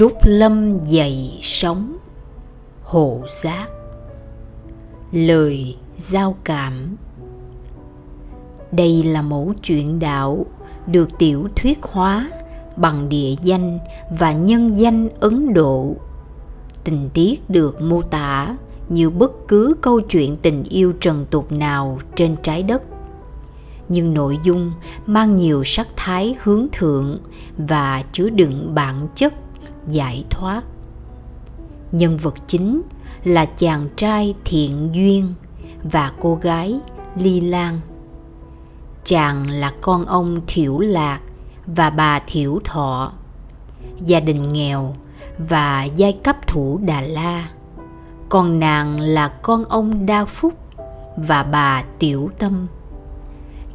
trúc lâm dậy sống hộ giác, lời giao cảm. Đây là mẫu chuyện đạo được tiểu thuyết hóa bằng địa danh và nhân danh ấn độ. Tình tiết được mô tả như bất cứ câu chuyện tình yêu trần tục nào trên trái đất, nhưng nội dung mang nhiều sắc thái hướng thượng và chứa đựng bản chất giải thoát. Nhân vật chính là chàng trai thiện duyên và cô gái ly lan. Chàng là con ông thiểu lạc và bà thiểu thọ, gia đình nghèo và giai cấp thủ đà la. Còn nàng là con ông đa phúc và bà tiểu tâm.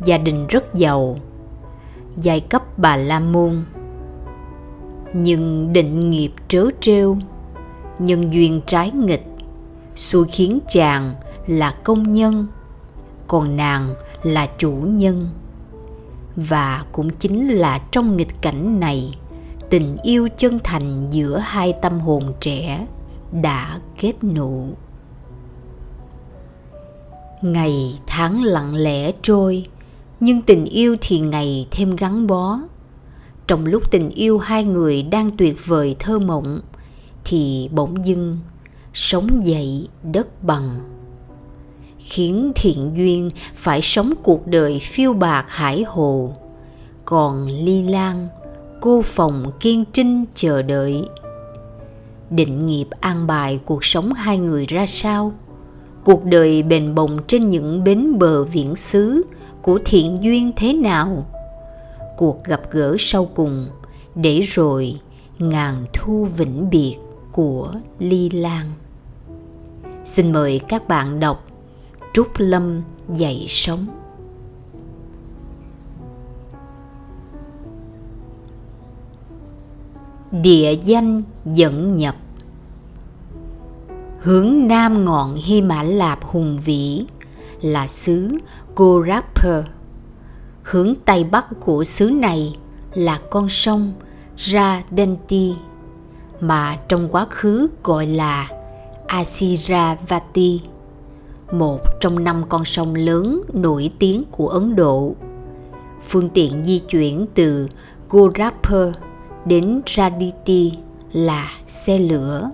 Gia đình rất giàu, giai cấp bà la môn nhưng định nghiệp trớ trêu, nhân duyên trái nghịch, xui khiến chàng là công nhân, còn nàng là chủ nhân. Và cũng chính là trong nghịch cảnh này, tình yêu chân thành giữa hai tâm hồn trẻ đã kết nụ. Ngày tháng lặng lẽ trôi, nhưng tình yêu thì ngày thêm gắn bó trong lúc tình yêu hai người đang tuyệt vời thơ mộng, thì bỗng dưng sống dậy đất bằng. Khiến thiện duyên phải sống cuộc đời phiêu bạc hải hồ, còn ly lan cô phòng kiên trinh chờ đợi. Định nghiệp an bài cuộc sống hai người ra sao? Cuộc đời bền bồng trên những bến bờ viễn xứ của thiện duyên thế nào? Cuộc gặp gỡ sau cùng để rồi ngàn thu vĩnh biệt của ly lan. Xin mời các bạn đọc trúc lâm dạy sống địa danh dẫn nhập. Hướng nam ngọn hy mã lạp hùng vĩ là xứ Gorapur. Hướng tây bắc của xứ này là con sông Radenti mà trong quá khứ gọi là Asiravati, một trong năm con sông lớn nổi tiếng của Ấn Độ. Phương tiện di chuyển từ Gorakhpur đến Raditi là xe lửa.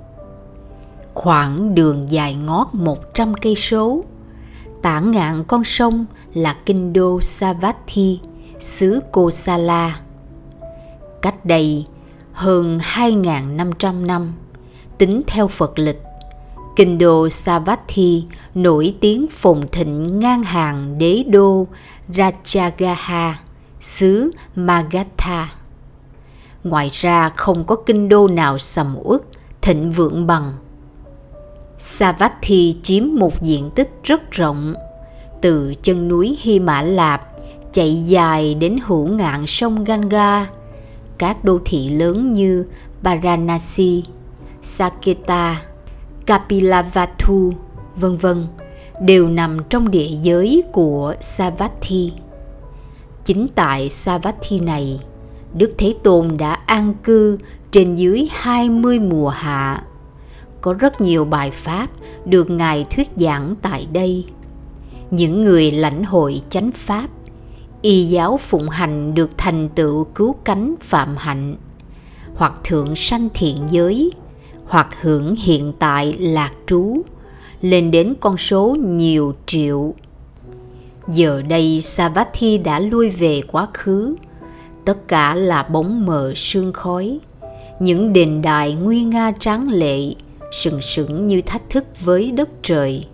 Khoảng đường dài ngót 100 cây số tả ngạn con sông là kinh đô Savatthi, xứ Kosala. Cách đây hơn 2.500 năm, tính theo Phật lịch, kinh đô Savatthi nổi tiếng phồn thịnh ngang hàng đế đô Rajagaha, xứ Magadha. Ngoài ra không có kinh đô nào sầm uất, thịnh vượng bằng Savatthi chiếm một diện tích rất rộng, từ chân núi Hy Mã Lạp chạy dài đến hữu ngạn sông Ganga. Các đô thị lớn như Varanasi, Saketa, Kapilavatthu vân vân đều nằm trong địa giới của Savatthi. Chính tại Savatthi này, Đức Thế Tôn đã an cư trên dưới 20 mùa hạ có rất nhiều bài pháp được ngài thuyết giảng tại đây những người lãnh hội chánh pháp. Y giáo phụng hành được thành tựu cứu cánh phạm hạnh. Hoặc thượng sanh thiện giới, hoặc hưởng hiện tại lạc trú, lên đến con số nhiều triệu. Giờ đây Savatthi đã lui về quá khứ. Tất cả là bóng mờ sương khói. Những đền đài nguy nga tráng lệ, sừng sững như thách thức với đất trời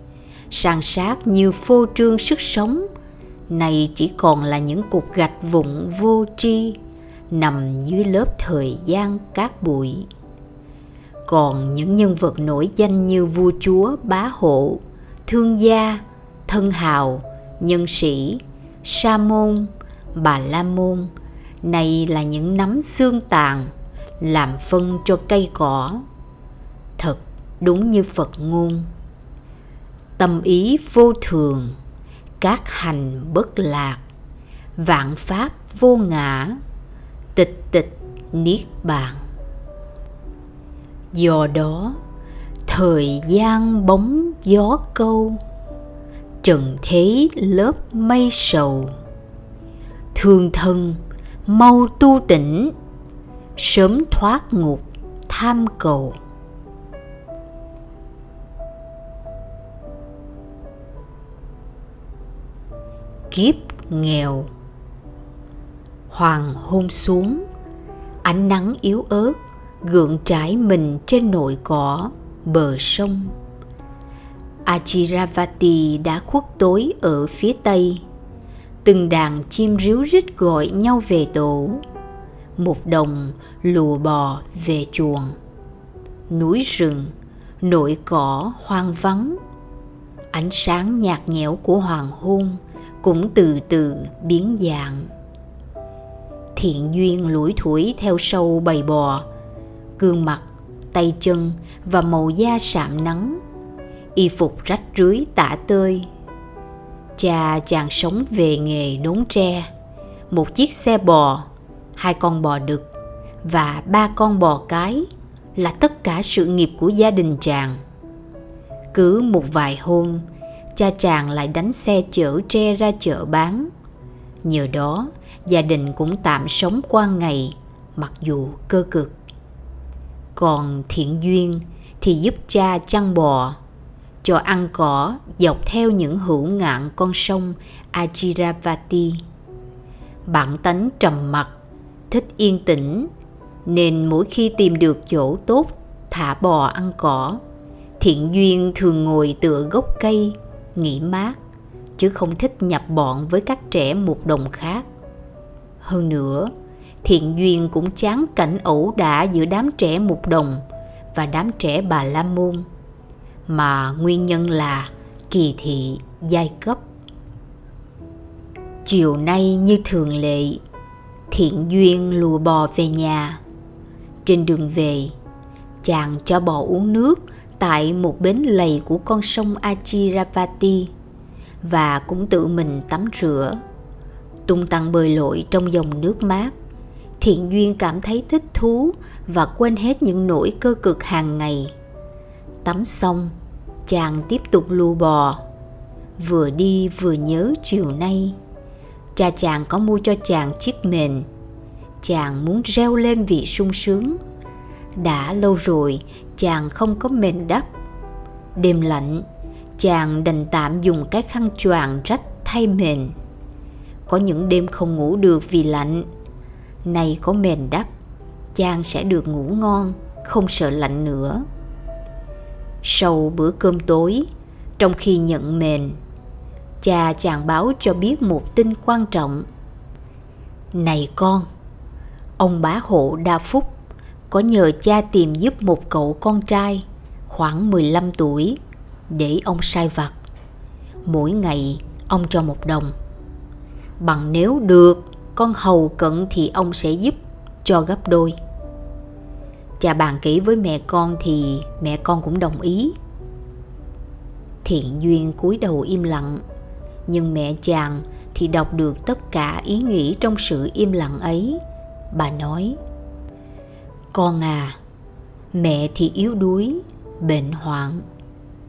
san sát như phô trương sức sống. Này chỉ còn là những cục gạch vụn vô tri, nằm dưới lớp thời gian cát bụi. Còn những nhân vật nổi danh như vua chúa, bá hộ, thương gia, thân hào, nhân sĩ, sa môn, bà la môn, này là những nắm xương tàn, làm phân cho cây cỏ. Thật đúng như phật ngôn tâm ý vô thường, các hành bất lạc, vạn pháp vô ngã, tịch tịch niết bàn. Do đó, thời gian bóng gió câu, trần thế lớp mây sầu. Thương thân mau tu tỉnh sớm thoát ngục tham cầu. Kiếp nghèo. Hoàng hôn xuống, ánh nắng yếu ớt gượng trải mình trên nội cỏ, bờ sông. Achiravati đã khuất tối ở phía tây. Từng đàn chim ríu rít gọi nhau về tổ. Một đồng lùa bò về chuồng. Núi rừng, nội cỏ hoang vắng. Ánh sáng nhạt nhẽo của hoàng hôn cũng từ từ biến dạng. Thiện duyên lủi thủi theo sâu bầy bò, gương mặt, tay chân và màu da sạm nắng, y phục rách rưới tả tơi. Cha chàng sống về nghề nốn tre, một chiếc xe bò, hai con bò đực và ba con bò cái là tất cả sự nghiệp của gia đình chàng. Cứ một vài hôm cha chàng lại đánh xe chở tre ra chợ bán nhờ đó gia đình cũng tạm sống qua ngày mặc dù cơ cực còn thiện duyên thì giúp cha chăn bò cho ăn cỏ dọc theo những hữu ngạn con sông Ajiravati. Bản tánh trầm mặc, thích yên tĩnh, nên mỗi khi tìm được chỗ tốt thả bò ăn cỏ, thiện duyên thường ngồi tựa gốc cây, nghỉ mát, chứ không thích nhập bọn với các trẻ một đồng khác. Hơn nữa, thiện duyên cũng chán cảnh ẩu đả giữa đám trẻ một đồng và đám trẻ bà la môn. Mà nguyên nhân là kỳ thị giai cấp. Chiều nay như thường lệ thiện duyên lùa bò về nhà. Trên đường về chàng cho bò uống nước tại một bến lầy của con sông Achiravati và cũng tự mình tắm rửa. Tung tăng bơi lội trong dòng nước mát, thiện duyên cảm thấy thích thú và quên hết những nỗi cơ cực hàng ngày. Tắm xong, chàng tiếp tục lù bò. Vừa đi vừa nhớ chiều nay, cha chàng có mua cho chàng chiếc mền. Chàng muốn reo lên vì sung sướng đã lâu rồi, chàng không có mền đắp. Đêm lạnh, chàng đành tạm dùng cái khăn choàng rách thay mền. Có những đêm không ngủ được vì lạnh. Nay có mền đắp, chàng sẽ được ngủ ngon, không sợ lạnh nữa. Sau bữa cơm tối, trong khi nhận mền, cha chàng báo cho biết một tin quan trọng. Này con, ông bá hộ đa phúc có nhờ cha tìm giúp một cậu con trai khoảng 15 tuổi để ông sai vặt. Mỗi ngày ông cho một đồng. Bằng nếu được, con hầu cận thì ông sẽ giúp cho gấp đôi. Cha bàn kỹ với mẹ con thì mẹ con cũng đồng ý. Thiện duyên cúi đầu im lặng, nhưng mẹ chàng thì đọc được tất cả ý nghĩ trong sự im lặng ấy. Bà nói: "Con à, mẹ thì yếu đuối, bệnh hoạn,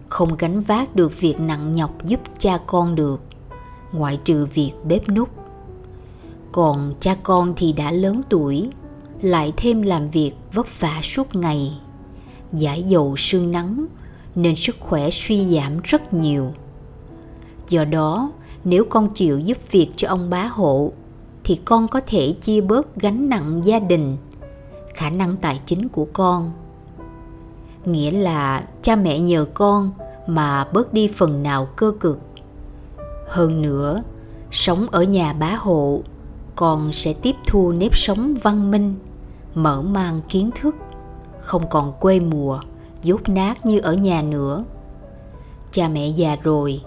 không gánh vác được việc nặng nhọc giúp cha con được, ngoại trừ việc bếp nút. Còn cha con thì đã lớn tuổi, lại thêm làm việc vất vả suốt ngày giải dầu sương nắng nên sức khỏe suy giảm rất nhiều do đó nếu con chịu giúp việc cho ông bá hộ thì con có thể chia bớt gánh nặng gia đình khả năng tài chính của con. Nghĩa là cha mẹ nhờ con mà bớt đi phần nào cơ cực. Hơn nữa, sống ở nhà bá hộ, con sẽ tiếp thu nếp sống văn minh, mở mang kiến thức, không còn quê mùa dốt nát như ở nhà nữa. Cha mẹ già rồi,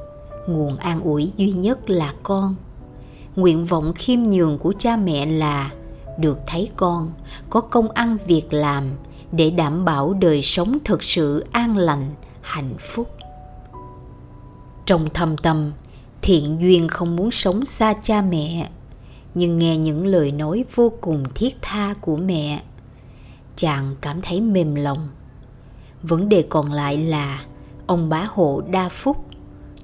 nguồn an ủi duy nhất là con. Nguyện vọng khiêm nhường của cha mẹ là được thấy con, có công ăn việc làm để đảm bảo đời sống thực sự an lành, hạnh phúc. Trong thâm tâm, thiện duyên không muốn sống xa cha mẹ, nhưng nghe những lời nói vô cùng thiết tha của mẹ, chàng cảm thấy mềm lòng. Vấn đề còn lại là ông bá hộ đa phúc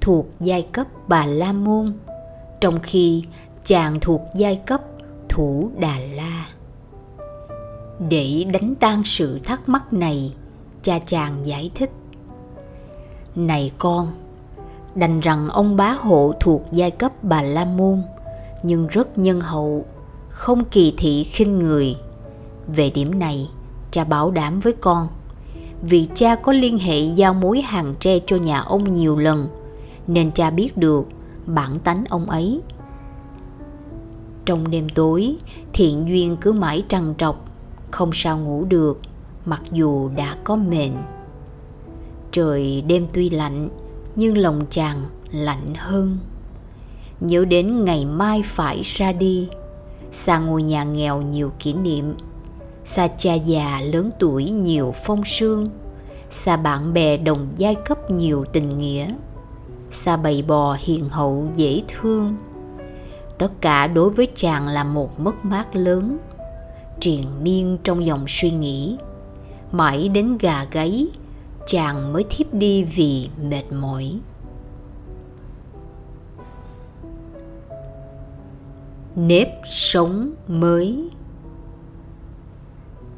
thuộc giai cấp bà la môn. Trong khi chàng thuộc giai cấp thủ đà la. Để đánh tan sự thắc mắc này, cha chàng giải thích. Này con, đành rằng ông bá hộ thuộc giai cấp bà la môn, nhưng rất nhân hậu, không kỳ thị khinh người. Về điểm này, cha bảo đảm với con. Vì cha có liên hệ giao mối hàng tre cho nhà ông nhiều lần, nên cha biết được bản tánh ông ấy trong đêm tối thiện duyên cứ mãi trằn trọc, không sao ngủ được, mặc dù đã có mền trời đêm tuy lạnh, nhưng lòng chàng lạnh hơn. Nhớ đến ngày mai phải ra đi, xa ngôi nhà nghèo nhiều kỷ niệm, xa cha già lớn tuổi nhiều phong sương, xa bạn bè đồng giai cấp nhiều tình nghĩa, xa bầy bò hiền hậu dễ thương tất cả đối với chàng là một mất mát lớn. Triền miên trong dòng suy nghĩ. Mãi đến gà gáy, chàng mới thiếp đi vì mệt mỏi. Nếp sống mới.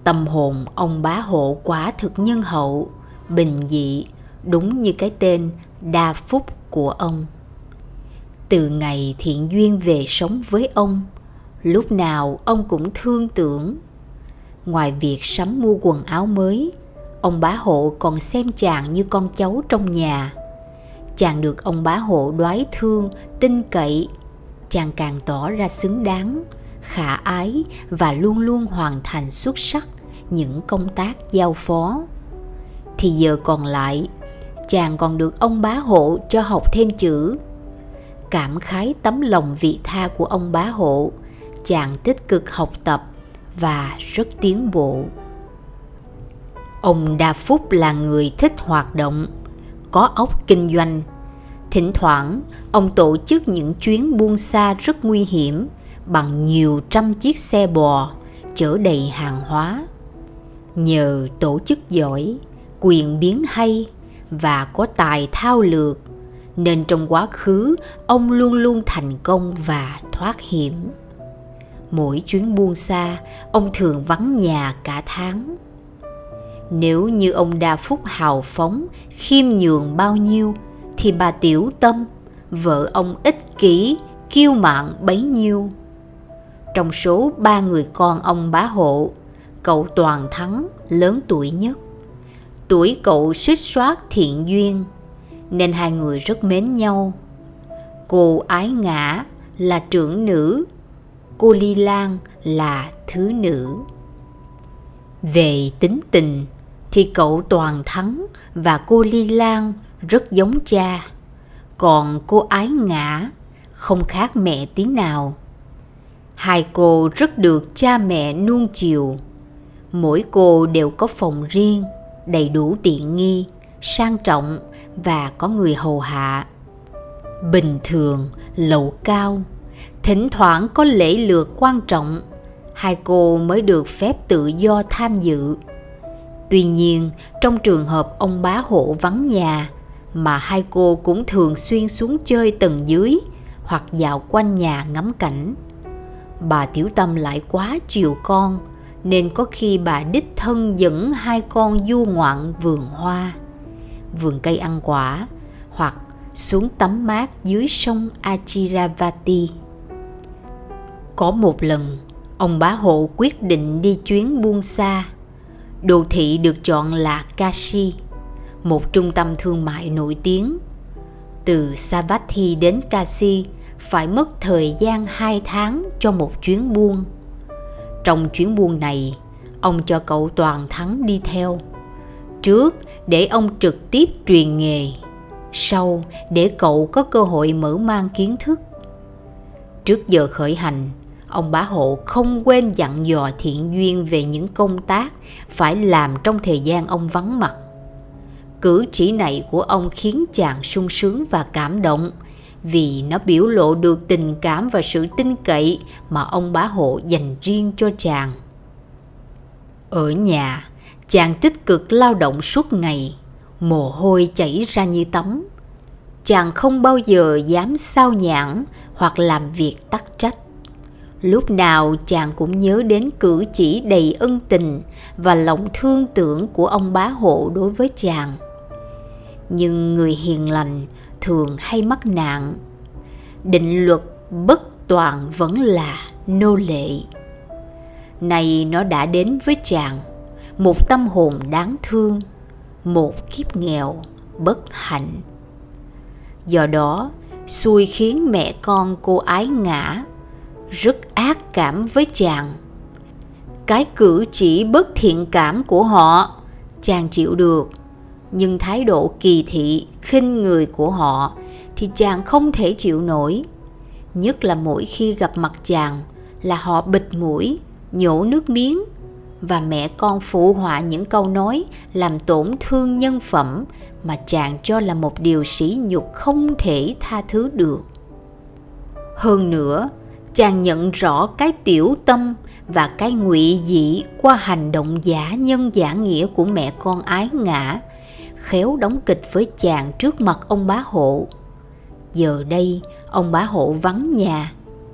Tâm hồn ông bá hộ quả thực nhân hậu, bình dị, đúng như cái tên đa phúc của ông từ ngày thiện duyên về sống với ông, lúc nào ông cũng thương tưởng. Ngoài việc sắm mua quần áo mới, ông bá hộ còn xem chàng như con cháu trong nhà. Chàng được ông bá hộ đoái thương, tin cậy. Chàng càng tỏ ra xứng đáng, khả ái và luôn luôn hoàn thành xuất sắc những công tác giao phó. Thì giờ còn lại, chàng còn được ông bá hộ cho học thêm chữ cảm khái tấm lòng vị tha của ông bá hộ. Chàng tích cực học tập và rất tiến bộ. Ông đa phúc là người thích hoạt động, có óc kinh doanh. Thỉnh thoảng, ông tổ chức những chuyến buôn xa rất nguy hiểm bằng nhiều trăm chiếc xe bò chở đầy hàng hóa. Nhờ tổ chức giỏi, quyền biến hay và có tài thao lược nên trong quá khứ, ông luôn luôn thành công và thoát hiểm. Mỗi chuyến buông xa, ông thường vắng nhà cả tháng. Nếu như ông đa phúc hào phóng, khiêm nhường bao nhiêu, thì bà tiểu tâm, vợ ông ích kỷ, kiêu mạn bấy nhiêu. Trong số ba người con ông bá hộ, cậu toàn thắng lớn tuổi nhất. Tuổi cậu suýt soát thiện duyên nên hai người rất mến nhau. Cô ái ngã là trưởng nữ, cô ly lan là thứ nữ. Về tính tình thì cậu toàn thắng và cô ly lan rất giống cha. Còn cô ái ngã không khác mẹ tí nào. Hai cô rất được cha mẹ nuông chiều. Mỗi cô đều có phòng riêng, đầy đủ tiện nghi, sang trọng và có người hầu hạ. Bình thường, lầu cao, thỉnh thoảng có lễ lượt quan trọng, hai cô mới được phép tự do tham dự. Tuy nhiên, trong trường hợp ông bá hộ vắng nhà, mà hai cô cũng thường xuyên xuống chơi tầng dưới hoặc dạo quanh nhà ngắm cảnh. Bà tiểu tâm lại quá chiều con, nên có khi bà đích thân dẫn hai con du ngoạn vườn hoa vườn cây ăn quả hoặc xuống tắm mát dưới sông Achiravati. Có một lần, ông bá hộ quyết định đi chuyến buôn xa. Đô thị được chọn là Kashi, một trung tâm thương mại nổi tiếng. Từ Savatthi đến Kashi phải mất thời gian 2 tháng cho một chuyến buôn. Trong chuyến buôn này, ông cho cậu Toàn Thắng đi theo. Trước để ông trực tiếp truyền nghề, sau để cậu có cơ hội mở mang kiến thức. Trước giờ khởi hành, ông bá hộ không quên dặn dò thiện duyên về những công tác phải làm trong thời gian ông vắng mặt. Cử chỉ này của ông khiến chàng sung sướng và cảm động vì nó biểu lộ được tình cảm và sự tin cậy mà ông bá hộ dành riêng cho chàng. Ở nhà, chàng tích cực lao động suốt ngày, mồ hôi chảy ra như tắm. Chàng không bao giờ dám sao nhãn hoặc làm việc tắc trách. Lúc nào chàng cũng nhớ đến cử chỉ đầy ân tình và lòng thương tưởng của ông bá hộ đối với chàng. Nhưng người hiền lành thường hay mắc nạn. Định luật bất toàn vẫn là nô lệ. Này nó đã đến với chàng một tâm hồn đáng thương, một kiếp nghèo bất hạnh. Do đó, xui khiến mẹ con cô ái ngã, rất ác cảm với chàng. Cái cử chỉ bất thiện cảm của họ, chàng chịu được. Nhưng thái độ kỳ thị, khinh người của họ thì chàng không thể chịu nổi. Nhất là mỗi khi gặp mặt chàng là họ bịt mũi, nhổ nước miếng và mẹ con phụ họa những câu nói làm tổn thương nhân phẩm mà chàng cho là một điều sỉ nhục không thể tha thứ được. Hơn nữa, chàng nhận rõ cái tiểu tâm và cái ngụy dị qua hành động giả nhân giả nghĩa của mẹ con ái ngã, khéo đóng kịch với chàng trước mặt ông bá hộ. Giờ đây, ông bá hộ vắng nhà,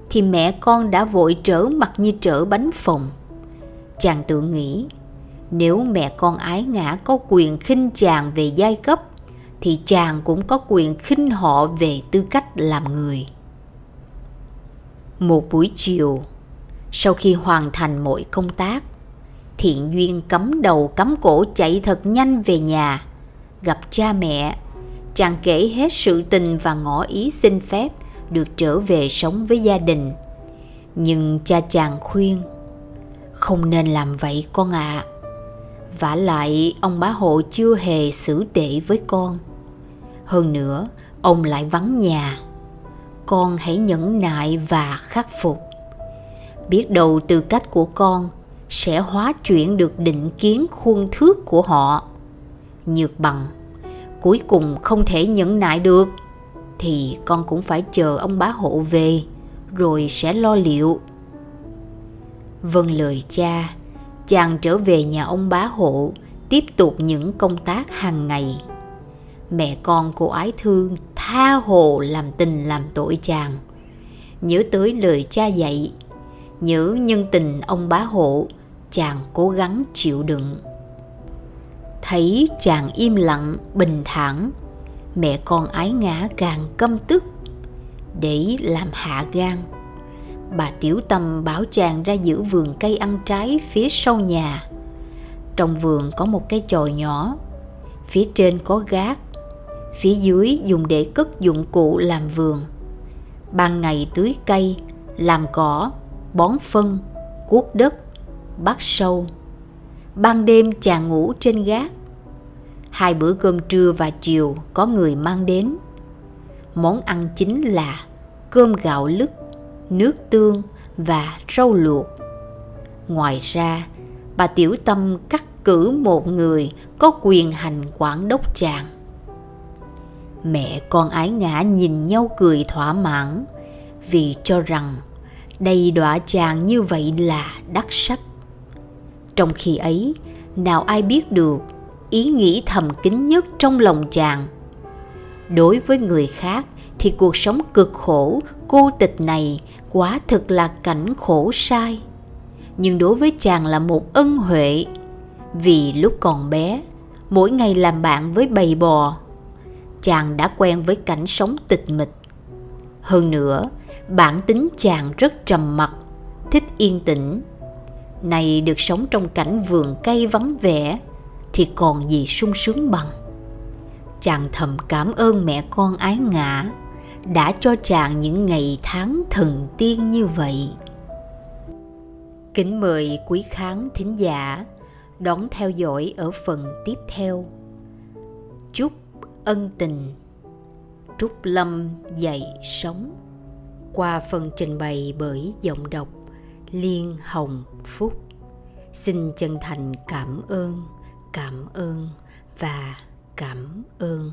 thì mẹ con đã vội trở mặt như trở bánh phồng chàng tự nghĩ, nếu mẹ con ái ngã có quyền khinh chàng về giai cấp, thì chàng cũng có quyền khinh họ về tư cách làm người. Một buổi chiều, sau khi hoàn thành mọi công tác thiện duyên cắm đầu cắm cổ chạy thật nhanh về nhà, gặp cha mẹ. Chàng kể hết sự tình và ngỏ ý xin phép được trở về sống với gia đình. Nhưng cha chàng khuyên không nên làm vậy, con ạ. À. vả lại, ông bá hộ chưa hề xử tệ với con. Hơn nữa, ông lại vắng nhà. Con hãy nhẫn nại và khắc phục. Biết đâu tư cách của con sẽ hóa chuyển được định kiến khuôn thước của họ. Nhược bằng, cuối cùng không thể nhẫn nại được. Thì con cũng phải chờ ông bá hộ về, rồi sẽ lo liệu vâng lời cha, chàng trở về nhà ông bá hộ, tiếp tục những công tác hàng ngày. Mẹ con cô ái thương tha hồ làm tình làm tội chàng. Nhớ tới lời cha dạy, nhớ nhân tình ông bá hộ, chàng cố gắng chịu đựng. Thấy chàng im lặng, bình thản, mẹ con ái ngã càng căm tức. Để làm hạ gan bà tiểu tâm bảo chàng ra giữ vườn cây ăn trái phía sau nhà. Trong vườn có một cái chòi nhỏ, phía trên có gác, phía dưới dùng để cất dụng cụ làm vườn. Ban ngày tưới cây, làm cỏ, bón phân, cuốc đất, bắt sâu. Ban đêm chàng ngủ trên gác. Hai bữa cơm trưa và chiều có người mang đến. Món ăn chính là cơm gạo lứt nước tương và rau luộc. Ngoài ra, bà tiểu tâm cắt cử một người có quyền hành quản đốc chàng mẹ con ái ngã nhìn nhau cười thỏa mãn vì cho rằng đây đọa chàng như vậy là đắc sách trong khi ấy, nào ai biết được ý nghĩ thầm kín nhất trong lòng chàng. Đối với người khác thì cuộc sống cực khổ cô tịch này quả thực là cảnh khổ sai. Nhưng đối với chàng là một ân huệ. Vì lúc còn bé, mỗi ngày làm bạn với bầy bò, chàng đã quen với cảnh sống tịch mịch. Hơn nữa, bản tính chàng rất trầm mặc, thích yên tĩnh. Này được sống trong cảnh vườn cây vắng vẻ thì còn gì sung sướng bằng. Chàng thầm cảm ơn mẹ con ái ngã đã cho chàng những ngày tháng thần tiên như vậy. Kính mời quý khán thính giả đón theo dõi ở phần tiếp theo. Chúc ân tình, trúc lâm dạy sống qua phần trình bày bởi giọng đọc liên hồng phúc. Xin chân thành cảm ơn cảm ơn và cảm ơn.